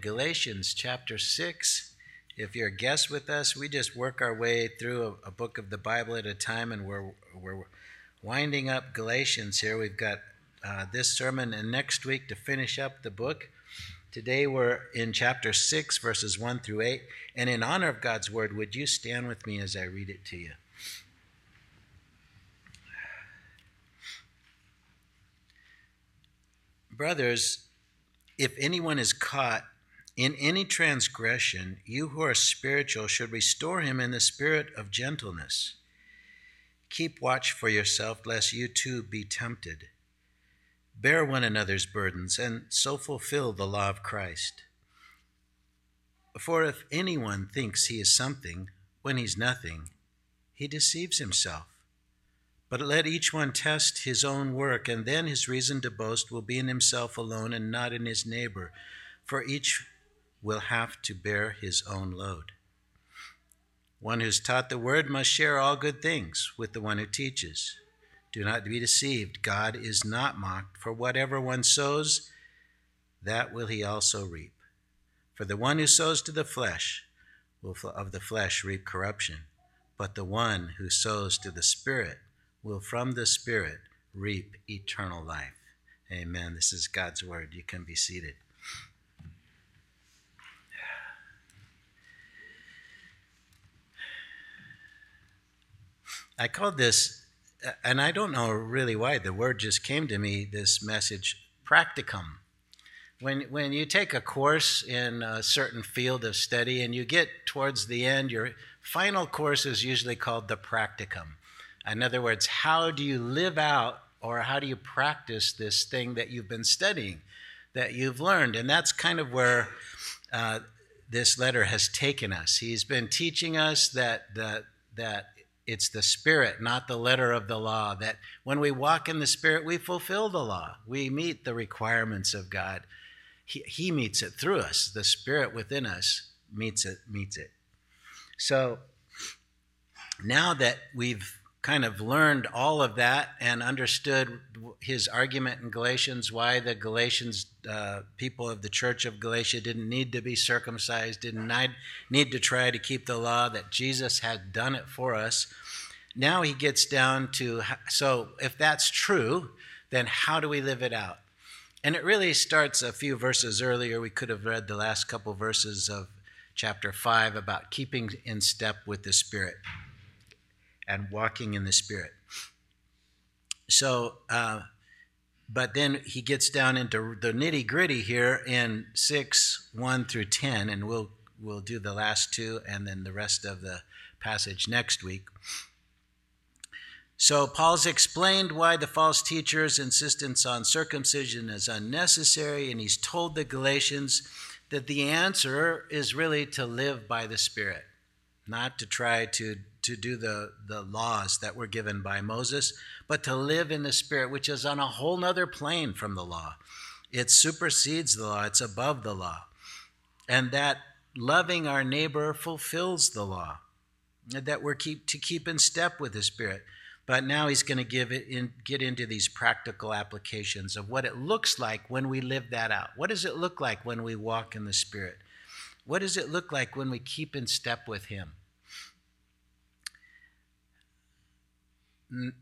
Galatians chapter 6. If you're a guest with us, we just work our way through a, a book of the Bible at a time, and we're, we're winding up Galatians here. We've got uh, this sermon and next week to finish up the book. Today we're in chapter 6, verses 1 through 8. And in honor of God's word, would you stand with me as I read it to you? Brothers, if anyone is caught in any transgression, you who are spiritual should restore him in the spirit of gentleness. Keep watch for yourself, lest you too be tempted. Bear one another's burdens, and so fulfill the law of Christ. For if anyone thinks he is something when he's nothing, he deceives himself. But let each one test his own work, and then his reason to boast will be in himself alone and not in his neighbor, for each will have to bear his own load. One who's taught the word must share all good things with the one who teaches. Do not be deceived. God is not mocked, for whatever one sows, that will he also reap. For the one who sows to the flesh will of the flesh reap corruption, but the one who sows to the Spirit will from the Spirit reap eternal life. Amen. This is God's word. You can be seated. I called this, and I don't know really why, the word just came to me, this message, practicum. When, when you take a course in a certain field of study and you get towards the end, your final course is usually called the practicum. In other words, how do you live out or how do you practice this thing that you've been studying, that you've learned? And that's kind of where uh, this letter has taken us. He's been teaching us that, that, that it's the Spirit, not the letter of the law, that when we walk in the Spirit, we fulfill the law. We meet the requirements of God. He, he meets it through us. The Spirit within us meets it, meets it. So now that we've kind of learned all of that and understood his argument in Galatians, why the Galatians uh, people of the church of Galatia didn't need to be circumcised, didn't need to try to keep the law, that Jesus had done it for us. Now he gets down to so if that's true, then how do we live it out? And it really starts a few verses earlier. We could have read the last couple verses of chapter 5 about keeping in step with the Spirit and walking in the Spirit. So, uh, but then he gets down into the nitty gritty here in 6 1 through 10, and we'll, we'll do the last two and then the rest of the passage next week. So, Paul's explained why the false teacher's insistence on circumcision is unnecessary, and he's told the Galatians that the answer is really to live by the Spirit, not to try to to do the, the laws that were given by Moses, but to live in the Spirit, which is on a whole nother plane from the law. It supersedes the law, it's above the law. And that loving our neighbor fulfills the law, that we're keep, to keep in step with the Spirit. But now he's going to give it in, get into these practical applications of what it looks like when we live that out. What does it look like when we walk in the Spirit? What does it look like when we keep in step with Him?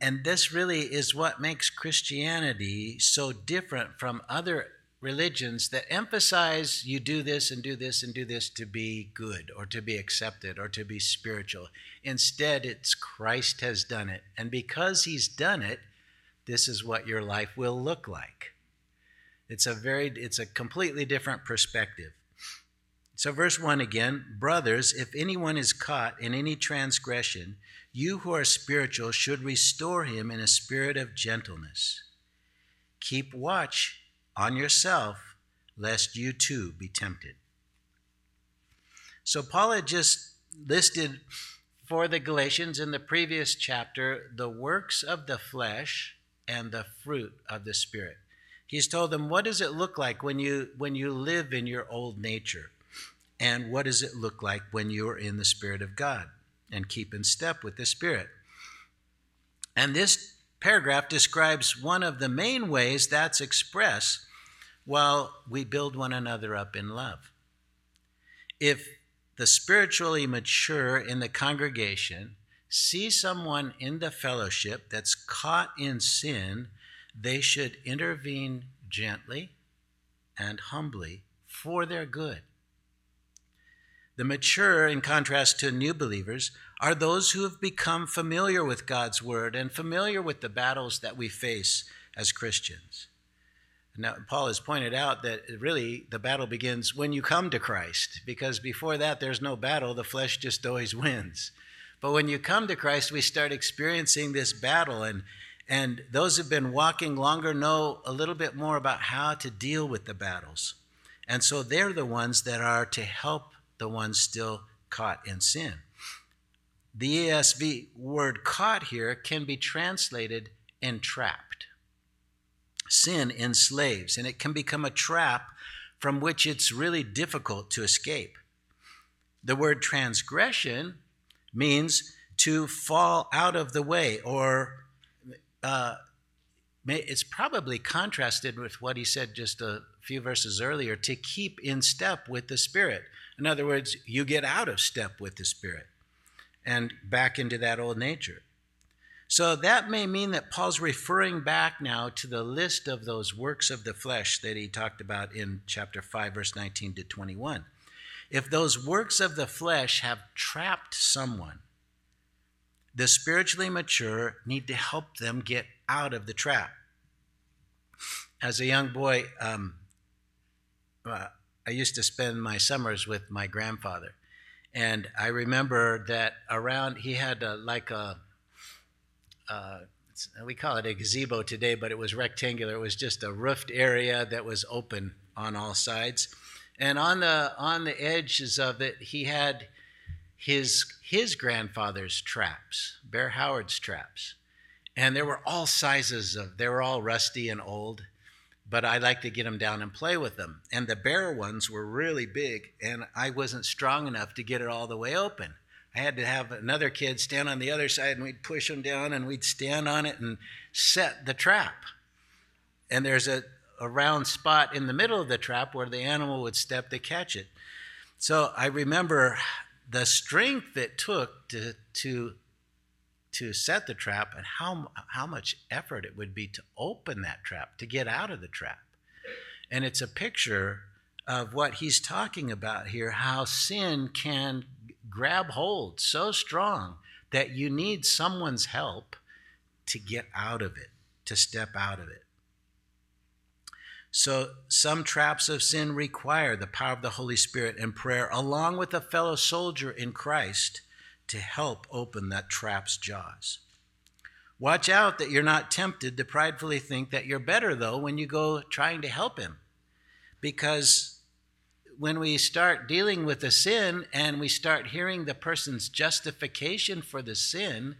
And this really is what makes Christianity so different from other religions that emphasize you do this and do this and do this to be good or to be accepted or to be spiritual. Instead, it's Christ has done it. And because he's done it, this is what your life will look like. It's a very it's a completely different perspective. So verse 1 again, brothers, if anyone is caught in any transgression, you who are spiritual should restore him in a spirit of gentleness. Keep watch on yourself, lest you too be tempted. So, Paul had just listed for the Galatians in the previous chapter the works of the flesh and the fruit of the Spirit. He's told them, what does it look like when you, when you live in your old nature? And what does it look like when you're in the Spirit of God? and keep in step with the Spirit. And this paragraph describes one of the main ways that's expressed while we build one another up in love. if the spiritually mature in the congregation see someone in the fellowship that's caught in sin, they should intervene gently and humbly for their good. The mature, in contrast to new believers, are those who have become familiar with God's word and familiar with the battles that we face as Christians. Now, Paul has pointed out that really the battle begins when you come to Christ, because before that, there's no battle. The flesh just always wins. But when you come to Christ, we start experiencing this battle, and, and those who've been walking longer know a little bit more about how to deal with the battles. And so they're the ones that are to help the ones still caught in sin. The ESV word caught here can be translated entrapped. Sin enslaves, and it can become a trap from which it's really difficult to escape. The word transgression means to fall out of the way, or uh, it's probably contrasted with what he said just a few verses earlier to keep in step with the Spirit. In other words, you get out of step with the Spirit and back into that old nature. So that may mean that Paul's referring back now to the list of those works of the flesh that he talked about in chapter 5, verse 19 to 21. If those works of the flesh have trapped someone, the spiritually mature need to help them get out of the trap. As a young boy, um, uh, I used to spend my summers with my grandfather. And I remember that around, he had a, like a, uh, we call it a gazebo today, but it was rectangular. It was just a roofed area that was open on all sides. And on the, on the edges of it, he had his, his grandfather's traps, Bear Howard's traps. And there were all sizes of, they were all rusty and old but I like to get them down and play with them. And the bear ones were really big, and I wasn't strong enough to get it all the way open. I had to have another kid stand on the other side, and we'd push them down, and we'd stand on it and set the trap. And there's a, a round spot in the middle of the trap where the animal would step to catch it. So I remember the strength it took to, to to set the trap and how, how much effort it would be to open that trap, to get out of the trap. And it's a picture of what he's talking about here how sin can grab hold so strong that you need someone's help to get out of it, to step out of it. So, some traps of sin require the power of the Holy Spirit and prayer, along with a fellow soldier in Christ to help open that trap's jaws. Watch out that you're not tempted to pridefully think that you're better, though, when you go trying to help him. Because when we start dealing with the sin and we start hearing the person's justification for the sin,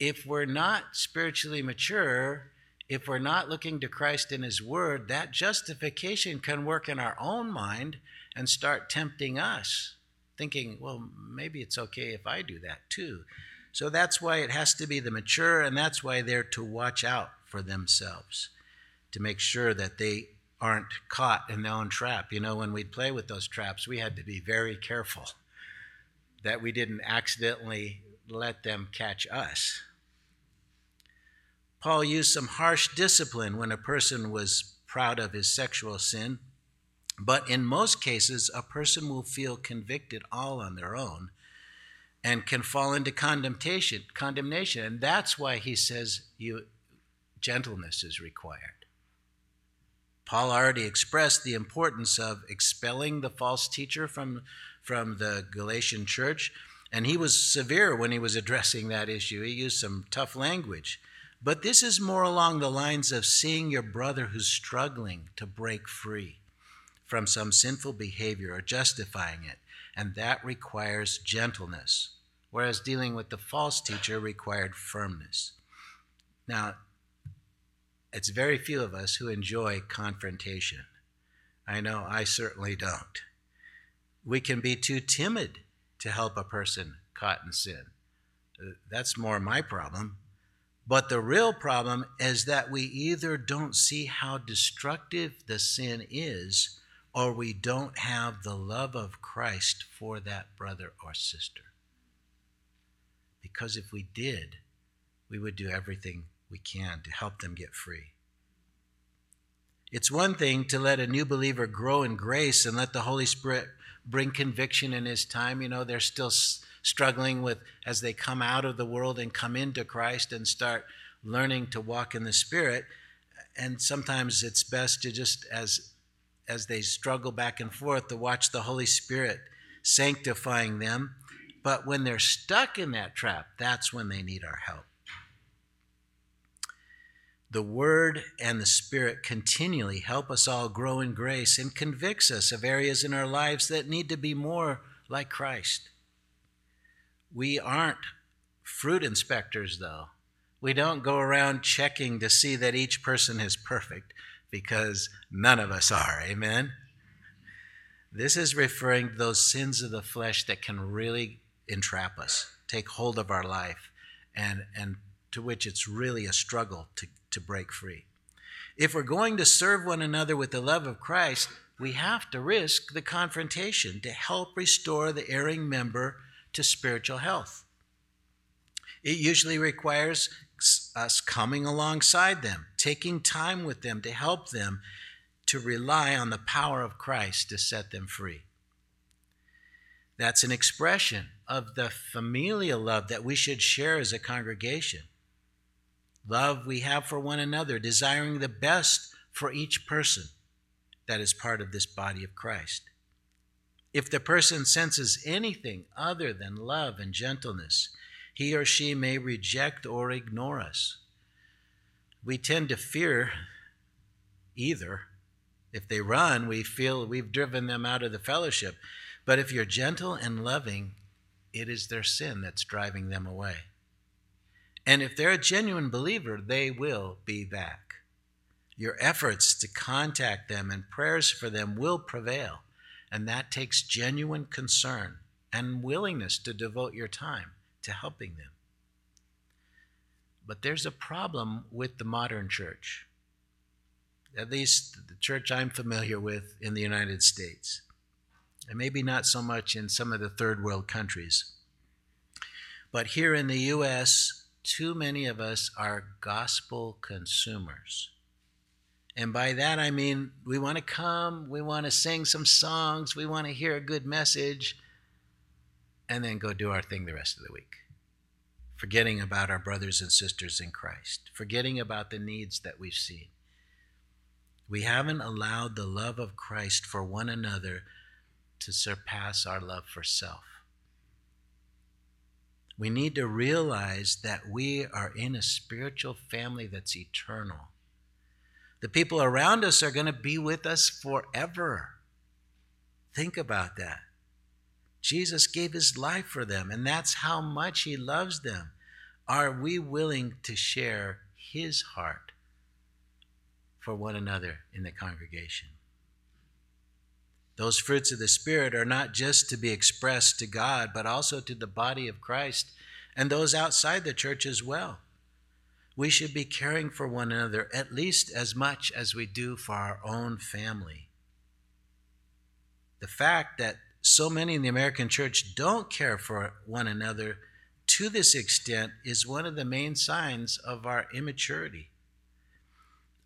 if we're not spiritually mature, if we're not looking to Christ in His Word, that justification can work in our own mind and start tempting us thinking, well, maybe it's okay if I do that too. So that's why it has to be the mature, and that's why they're to watch out for themselves to make sure that they aren't caught in their own trap. You know, when we'd play with those traps, we had to be very careful that we didn't accidentally let them catch us. Paul used some harsh discipline when a person was proud of his sexual sin but in most cases, a person will feel convicted all on their own and can fall into condemnation, condemnation. And that's why he says you gentleness is required. Paul already expressed the importance of expelling the false teacher from, from the Galatian church, and he was severe when he was addressing that issue. He used some tough language. But this is more along the lines of seeing your brother who's struggling to break free from some sinful behavior or justifying it, and that requires gentleness, whereas dealing with the false teacher required firmness. Now, it's very few of us who enjoy confrontation. I know I certainly don't. We can be too timid to help a person caught in sin. Uh, that's more my problem. But the real problem is that we either don't see how destructive the sin is or we don't have the love of Christ for that brother or sister. Because if we did, we would do everything we can to help them get free. It's one thing to let a new believer grow in grace and let the Holy Spirit bring conviction in his time. You know, they're still struggling with as they come out of the world and come into Christ and start learning to walk in the Spirit. And sometimes it's best to just, as as they struggle back and forth, to watch the Holy Spirit sanctifying them. But when they're stuck in that trap, that's when they need our help. The Word and the Spirit continually help us all grow in grace and convicts us of areas in our lives that need to be more like Christ. We aren't fruit inspectors, though. We don't go around checking to see that each person is perfect because none of us are. Amen? This is referring to those sins of the flesh that can really entrap us, take hold of our life, and, and to which it's really a struggle to to break free. If we're going to serve one another with the love of Christ, we have to risk the confrontation to help restore the erring member to spiritual health. It usually requires us coming alongside them, taking time with them to help them to rely on the power of Christ to set them free. That's an expression of the familial love that we should share as a congregation love we have for one another, desiring the best for each person that is part of this body of Christ. If the person senses anything other than love and gentleness, he or she may reject or ignore us. We tend to fear either. If they run, we feel we've driven them out of the fellowship. But if you're gentle and loving, it is their sin that's driving them away. And if they're a genuine believer, they will be back. Your efforts to contact them and prayers for them will prevail. And that takes genuine concern and willingness to devote your time to helping them. But there's a problem with the modern church, at least the church I'm familiar with in the United States, and maybe not so much in some of the third world countries. But here in the U.S., too many of us are gospel consumers. And by that I mean we want to come, we want to sing some songs, we want to hear a good message, and then go do our thing the rest of the week. Forgetting about our brothers and sisters in Christ, forgetting about the needs that we've seen. We haven't allowed the love of Christ for one another to surpass our love for self. We need to realize that we are in a spiritual family that's eternal. The people around us are going to be with us forever. Think about that. Jesus gave his life for them, and that's how much he loves them. Are we willing to share his heart for one another in the congregation? Those fruits of the Spirit are not just to be expressed to God, but also to the body of Christ and those outside the church as well. We should be caring for one another at least as much as we do for our own family. The fact that so many in the American church don't care for one another to this extent is one of the main signs of our immaturity.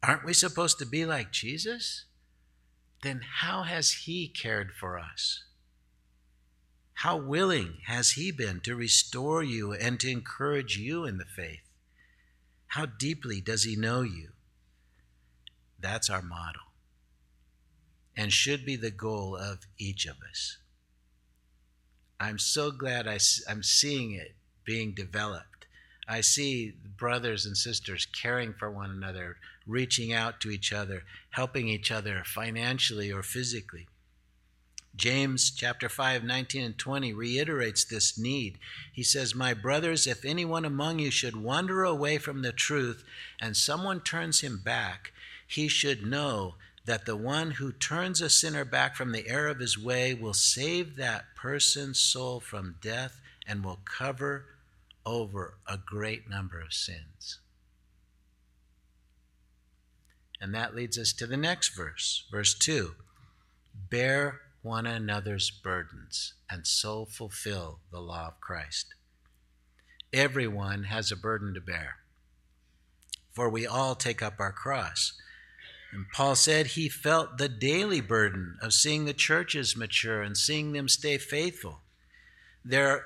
Aren't we supposed to be like Jesus? Then how has He cared for us? How willing has He been to restore you and to encourage you in the faith? How deeply does He know you? That's our model and should be the goal of each of us. I'm so glad I, am seeing it being developed I see brothers and sisters caring for one another, reaching out to each other, helping each other financially or physically. James chapter 5, 19 and 20 reiterates this need. He says, My brothers, if anyone among you should wander away from the truth and someone turns him back, he should know that the one who turns a sinner back from the error of his way will save that person's soul from death and will cover over a great number of sins. And that leads us to the next verse, verse 2. bear one another's burdens and so fulfill the law of Christ. Everyone has a burden to bear, for we all take up our cross. And Paul said he felt the daily burden of seeing the churches mature and seeing them stay faithful. There,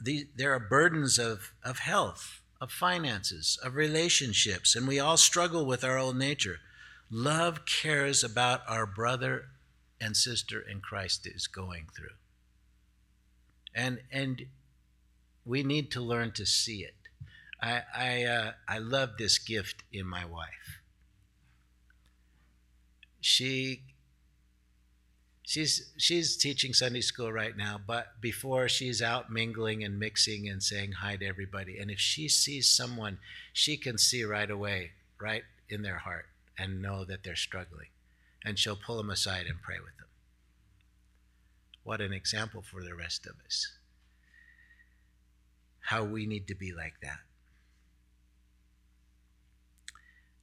the, there are burdens of, of health, of finances, of relationships, and we all struggle with our old nature. Love cares about our brother and sister in Christ is going through. And, and we need to learn to see it. I, I, uh, I love this gift in my wife. She she's she's teaching Sunday school right now, but before she's out mingling and mixing and saying hi to everybody. And if she sees someone, she can see right away, right in their heart, and know that they're struggling. And she'll pull them aside and pray with them. What an example for the rest of us. How we need to be like that.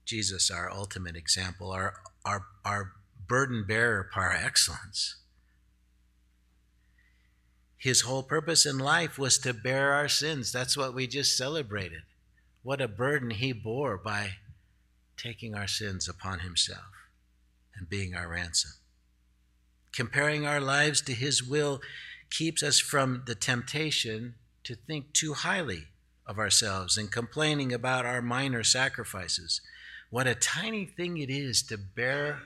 Jesus, our ultimate example, our, our, our burden bearer par excellence. His whole purpose in life was to bear our sins. That's what we just celebrated. What a burden he bore by taking our sins upon himself and being our ransom. Comparing our lives to his will keeps us from the temptation to think too highly of ourselves and complaining about our minor sacrifices. What a tiny thing it is to bear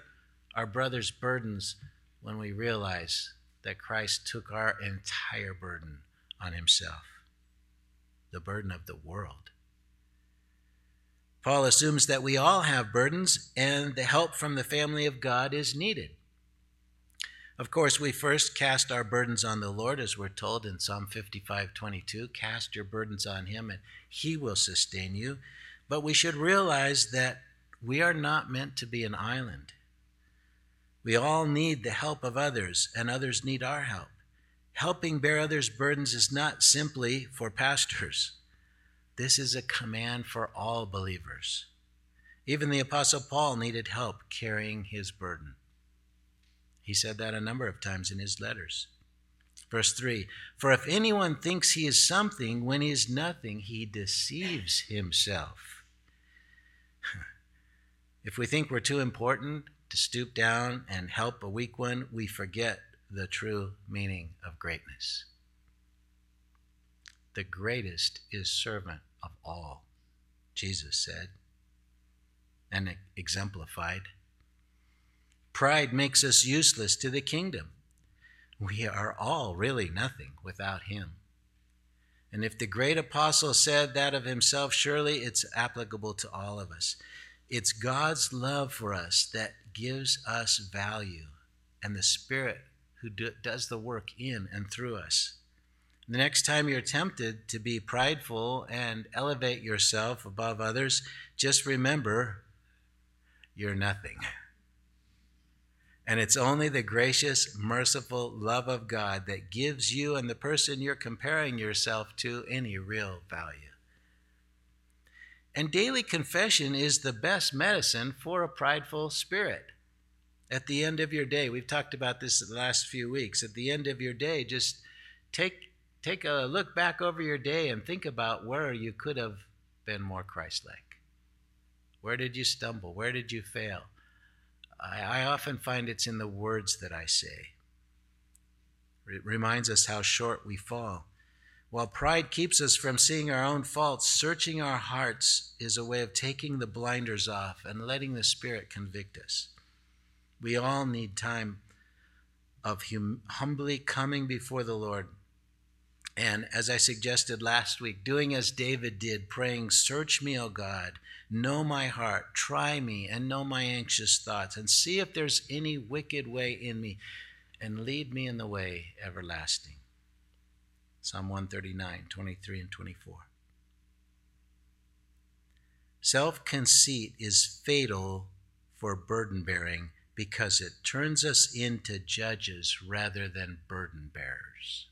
our brother's burdens when we realize that Christ took our entire burden on himself, the burden of the world. Paul assumes that we all have burdens and the help from the family of God is needed. Of course, we first cast our burdens on the Lord, as we're told in Psalm 55 22. Cast your burdens on him, and he will sustain you. But we should realize that we are not meant to be an island. We all need the help of others, and others need our help. Helping bear others' burdens is not simply for pastors, this is a command for all believers. Even the Apostle Paul needed help carrying his burden. He said that a number of times in his letters. Verse 3 For if anyone thinks he is something when he is nothing, he deceives himself. if we think we're too important, to stoop down and help a weak one, we forget the true meaning of greatness. The greatest is servant of all, Jesus said and exemplified. Pride makes us useless to the kingdom. We are all really nothing without him. And if the great apostle said that of himself, surely it's applicable to all of us. It's God's love for us that gives us value and the Spirit who do, does the work in and through us. The next time you're tempted to be prideful and elevate yourself above others, just remember you're nothing. And it's only the gracious, merciful love of God that gives you and the person you're comparing yourself to any real value. And daily confession is the best medicine for a prideful spirit. At the end of your day, we've talked about this the last few weeks. At the end of your day, just take take a look back over your day and think about where you could have been more Christ-like. Where did you stumble? Where did you fail? I, I often find it's in the words that I say. It reminds us how short we fall. While pride keeps us from seeing our own faults, searching our hearts is a way of taking the blinders off and letting the Spirit convict us. We all need time of hum- humbly coming before the Lord. And as I suggested last week, doing as David did, praying, Search me, O God, know my heart, try me, and know my anxious thoughts, and see if there's any wicked way in me, and lead me in the way everlasting. Psalm 139, 23 and 24. Self conceit is fatal for burden bearing because it turns us into judges rather than burden bearers.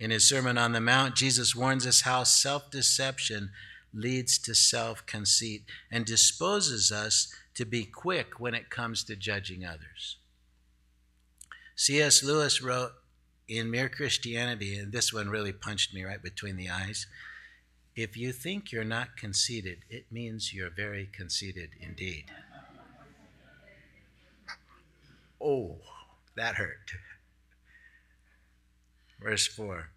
In his Sermon on the Mount, Jesus warns us how self deception leads to self conceit and disposes us to be quick when it comes to judging others. C.S. Lewis wrote in Mere Christianity, and this one really punched me right between the eyes. If you think you're not conceited, it means you're very conceited indeed. Oh, that hurt. Verse 4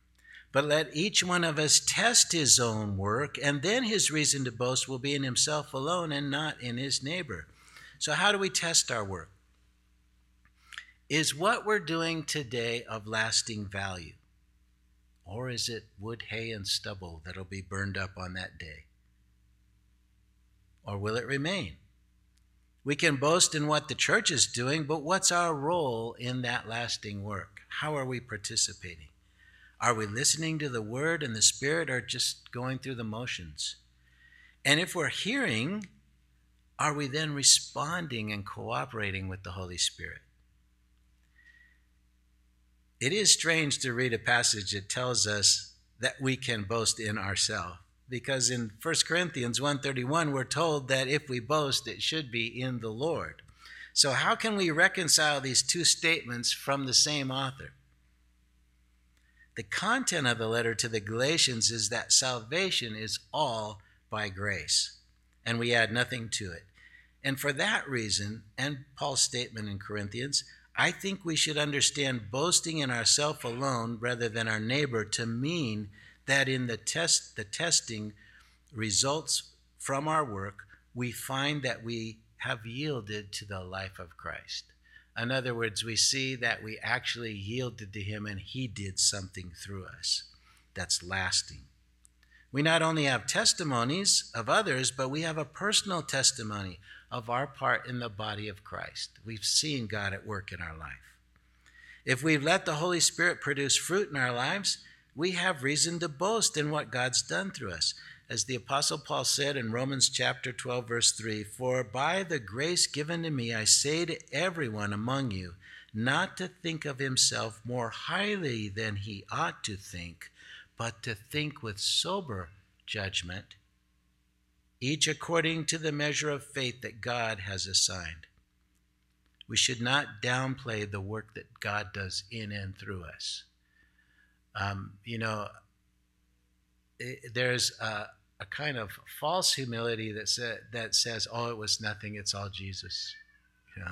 But let each one of us test his own work, and then his reason to boast will be in himself alone and not in his neighbor. So, how do we test our work? Is what we're doing today of lasting value? Or is it wood, hay, and stubble that'll be burned up on that day? Or will it remain? We can boast in what the church is doing, but what's our role in that lasting work? How are we participating? Are we listening to the word and the spirit or just going through the motions? And if we're hearing, are we then responding and cooperating with the Holy Spirit? It is strange to read a passage that tells us that we can boast in ourselves because in 1 Corinthians 1:31 we're told that if we boast it should be in the Lord. So how can we reconcile these two statements from the same author? The content of the letter to the Galatians is that salvation is all by grace and we add nothing to it. And for that reason, and Paul's statement in Corinthians, I think we should understand boasting in ourself alone rather than our neighbor to mean that in the test the testing results from our work, we find that we have yielded to the life of Christ. In other words, we see that we actually yielded to him and he did something through us that's lasting. We not only have testimonies of others, but we have a personal testimony of our part in the body of Christ. We've seen God at work in our life. If we've let the Holy Spirit produce fruit in our lives, we have reason to boast in what God's done through us. As the Apostle Paul said in Romans chapter 12, verse 3 For by the grace given to me, I say to everyone among you, not to think of himself more highly than he ought to think, but to think with sober judgment each according to the measure of faith that God has assigned. We should not downplay the work that God does in and through us. Um, you know, it, there's a, a, kind of false humility that, sa- that says, oh, it was nothing, it's all Jesus. Know,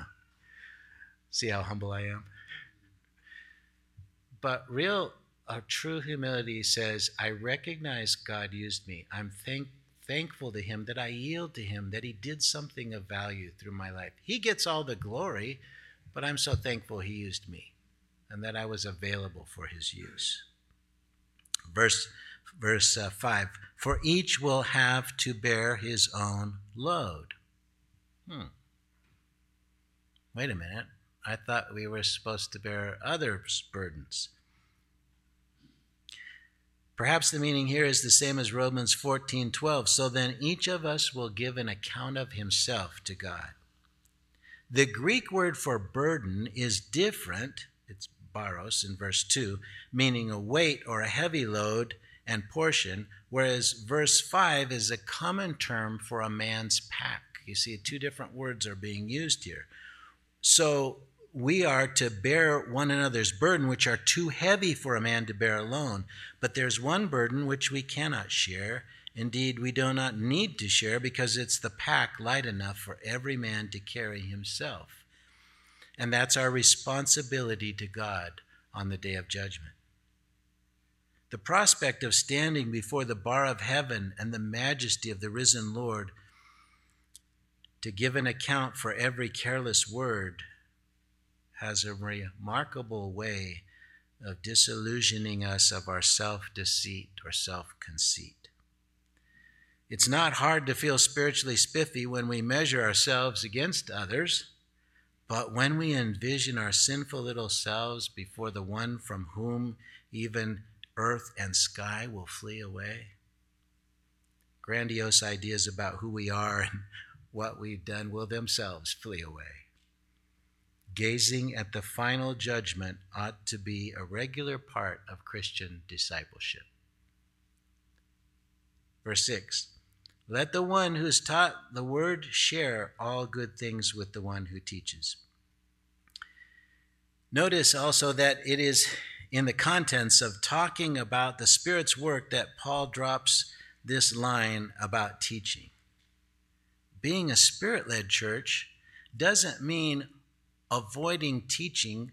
see how humble I am? But real, a true humility says, I recognize God used me. I'm thank, thankful to Him that I yield to Him, that He did something of value through my life. He gets all the glory, but I'm so thankful He used me and that I was available for His use. Verse, verse uh, 5 For each will have to bear his own load. Hmm. Wait a minute. I thought we were supposed to bear others' burdens. Perhaps the meaning here is the same as Romans 14:12. So then each of us will give an account of himself to God. The Greek word for burden is different. It's baros in verse 2, meaning a weight or a heavy load and portion, whereas verse 5 is a common term for a man's pack. You see, two different words are being used here. So we are to bear one another's burden, which are too heavy for a man to bear alone. But there's one burden which we cannot share. Indeed, we do not need to share because it's the pack light enough for every man to carry himself. And that's our responsibility to God on the day of judgment. The prospect of standing before the bar of heaven and the majesty of the risen Lord to give an account for every careless word has a remarkable way of disillusioning us of our self deceit or self conceit. It's not hard to feel spiritually spiffy when we measure ourselves against others, but when we envision our sinful little selves before the one from whom even earth and sky will flee away, grandiose ideas about who we are and what we've done will themselves flee away gazing at the final judgment ought to be a regular part of Christian discipleship. Verse 6 Let the one who's taught the word share all good things with the one who teaches. Notice also that it is in the contents of talking about the Spirit's work that Paul drops this line about teaching. Being a Spirit led church doesn't mean avoiding teaching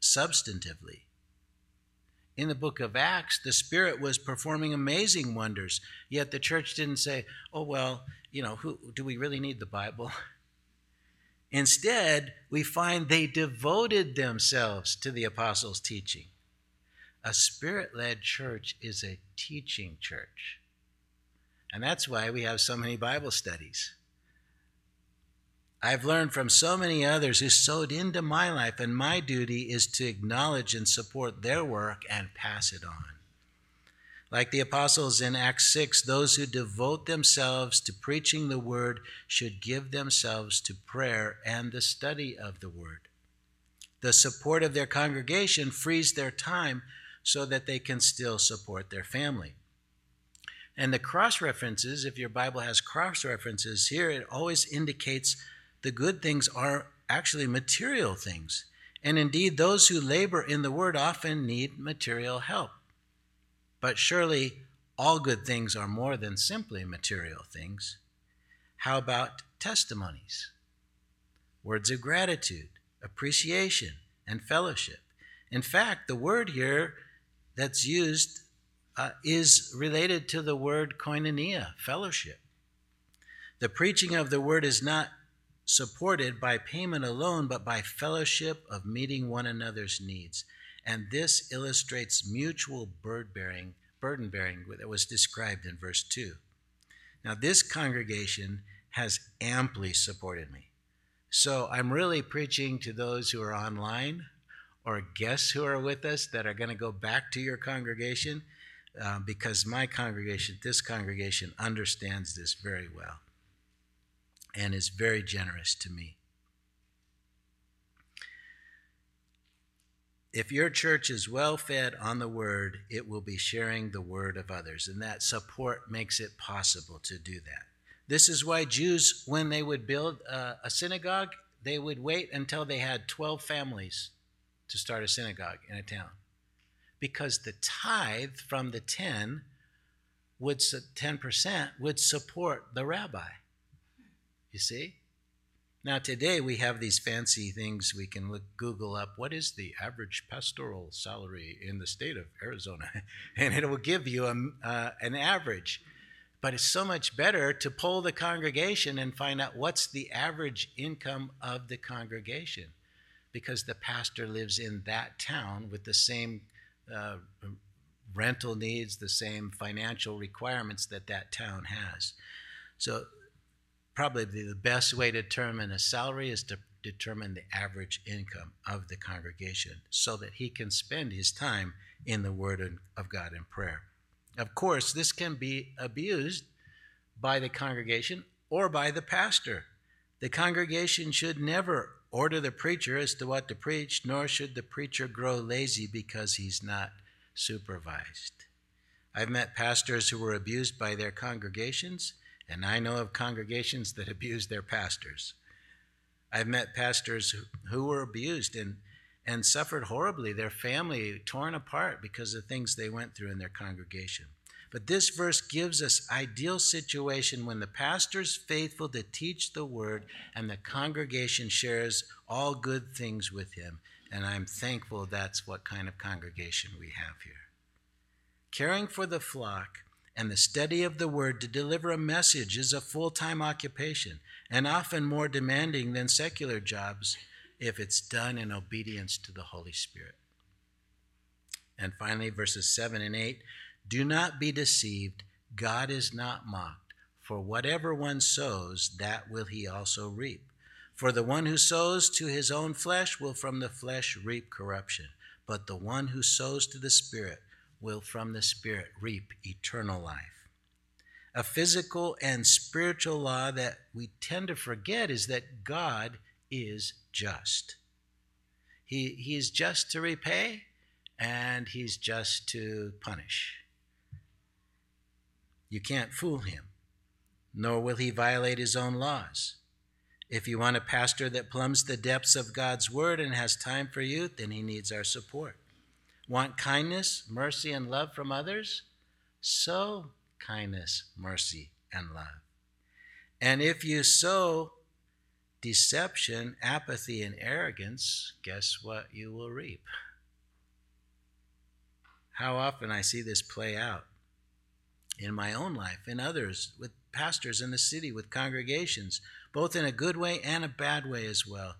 substantively. In the book of Acts, the Spirit was performing amazing wonders, yet the church didn't say, oh, well, you know, who, do we really need the Bible? Instead, we find they devoted themselves to the apostles' teaching. A spirit led church is a teaching church. And that's why we have so many Bible studies. I've learned from so many others who sowed into my life, and my duty is to acknowledge and support their work and pass it on. Like the apostles in Acts 6, those who devote themselves to preaching the word should give themselves to prayer and the study of the word. The support of their congregation frees their time so that they can still support their family. And the cross references, if your Bible has cross references here, it always indicates the good things are actually material things. And indeed, those who labor in the word often need material help. But surely all good things are more than simply material things. How about testimonies, words of gratitude, appreciation, and fellowship? In fact, the word here that's used uh, is related to the word koinonia, fellowship. The preaching of the word is not supported by payment alone, but by fellowship of meeting one another's needs. And this illustrates mutual burden bearing, burden bearing that was described in verse 2. Now, this congregation has amply supported me. So I'm really preaching to those who are online or guests who are with us that are going to go back to your congregation uh, because my congregation, this congregation, understands this very well and is very generous to me. If your church is well fed on the word, it will be sharing the word of others, and that support makes it possible to do that. This is why Jews, when they would build a, synagogue, they would wait until they had 12 families to start a synagogue in a town. Because the tithe from the 10 would 10% would support the rabbi. You see? Now, today we have these fancy things we can look, Google up what is the average pastoral salary in the state of Arizona? and it will give you a, uh, an average. But it's so much better to poll the congregation and find out what's the average income of the congregation because the pastor lives in that town with the same uh, rental needs, the same financial requirements that that town has. So probably the best way to determine a salary is to determine the average income of the congregation so that he can spend his time in the Word of God in prayer. Of course, this can be abused by the congregation or by the pastor. The congregation should never order the preacher as to what to preach, nor should the preacher grow lazy because he's not supervised. I've met pastors who were abused by their congregations and I know of congregations that abuse their pastors. I've met pastors who, were abused and, and suffered horribly, their family torn apart because of things they went through in their congregation. But this verse gives us ideal situation when the pastor is faithful to teach the word and the congregation shares all good things with him. And I'm thankful that's what kind of congregation we have here. Caring for the flock and the study of the Word to deliver a message is a full time occupation and often more demanding than secular jobs if it's done in obedience to the Holy Spirit. And finally, verses 7 and 8 Do not be deceived, God is not mocked, for whatever one sows, that will he also reap. For the one who sows to his own flesh will from the flesh reap corruption, but the one who sows to the Spirit will from the Spirit reap eternal life. A physical and spiritual law that we tend to forget is that God is just. He, he is just to repay and he's just to punish. You can't fool him, nor will he violate his own laws. If you want a pastor that plumbs the depths of God's word and has time for youth, then he needs our support. Want kindness, mercy, and love from others? Sow kindness, mercy, and love. And if you sow deception, apathy, and arrogance, guess what you will reap? How often I see this play out in my own life, in others, with pastors in the city, with congregations, both in a good way and a bad way as well.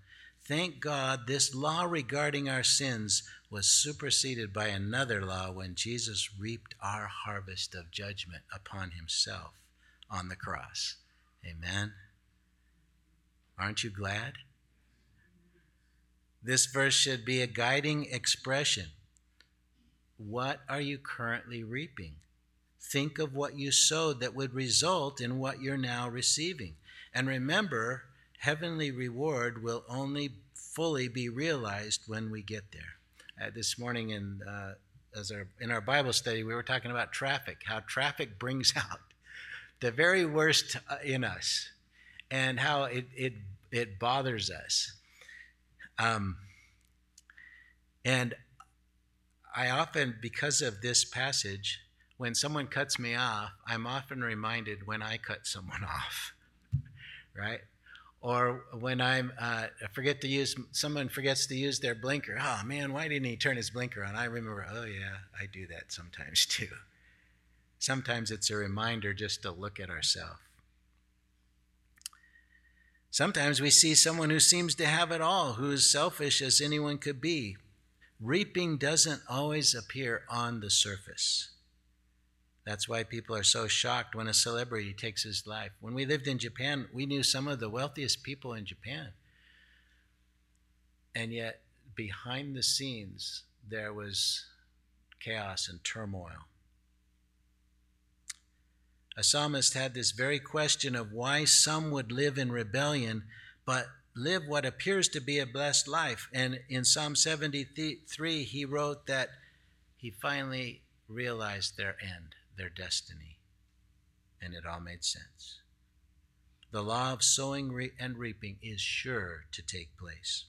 Thank God this law regarding our sins was superseded by another law when Jesus reaped our harvest of judgment upon himself on the cross. Amen. Aren't you glad? This verse should be a guiding expression. What are you currently reaping? Think of what you sowed that would result in what you're now receiving. And remember, heavenly reward will only fully be realized when we get there. Uh, this morning in uh, as our in our Bible study, we were talking about traffic, how traffic brings out the very worst uh, in us, and how it it it bothers us. Um, and I often, because of this passage, when someone cuts me off, I'm often reminded when I cut someone off, right? Or when I'm uh, forget to use, someone forgets to use their blinker. Oh man, why didn't he turn his blinker on? I remember, oh yeah, I do that sometimes too. Sometimes it's a reminder just to look at ourselves. Sometimes we see someone who seems to have it all, who is selfish as anyone could be. Reaping doesn't always appear on the surface. That's why people are so shocked when a celebrity takes his life. When we lived in Japan, we knew some of the wealthiest people in Japan. And yet, behind the scenes, there was chaos and turmoil. A psalmist had this very question of why some would live in rebellion, but live what appears to be a blessed life. And in Psalm 73, he wrote that he finally realized their end their destiny. And it all made sense. The law of sowing and reaping is sure to take place.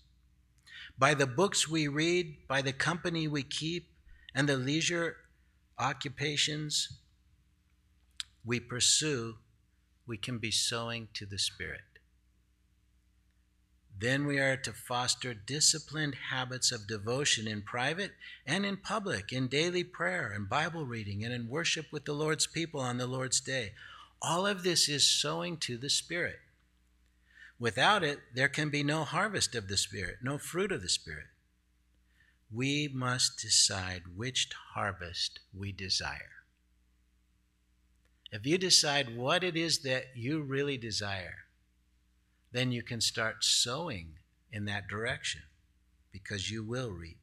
By the books we read, by the company we keep, and the leisure occupations we pursue, we can be sowing to the Spirit. Then we are to foster disciplined habits of devotion in private and in public, in daily prayer and Bible reading, and in worship with the Lord's people on the Lord's day. All of this is sowing to the Spirit. Without it, there can be no harvest of the Spirit, no fruit of the Spirit. We must decide which harvest we desire. If you decide what it is that you really desire, then you can start sowing in that direction because you will reap.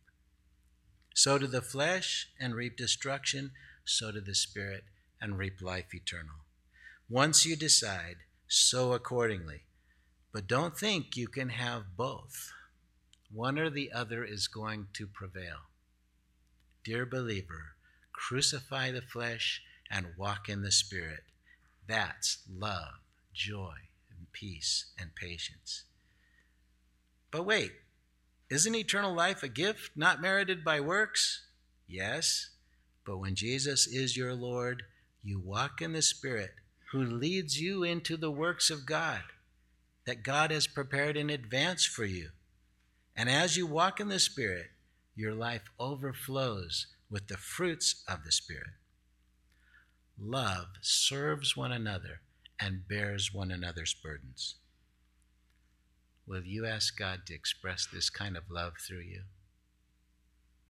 Sow to the flesh and reap destruction, sow to the spirit and reap life eternal. Once you decide, sow accordingly. But don't think you can have both. One or the other is going to prevail. Dear believer, crucify the flesh and walk in the spirit. That's love, joy, peace, and patience. But wait, isn't eternal life a gift not merited by works? Yes, but when Jesus is your Lord, you walk in the Spirit who leads you into the works of God that God has prepared in advance for you. And as you walk in the Spirit, your life overflows with the fruits of the Spirit. Love serves one another and bears one another's burdens. Will you ask God to express this kind of love through you?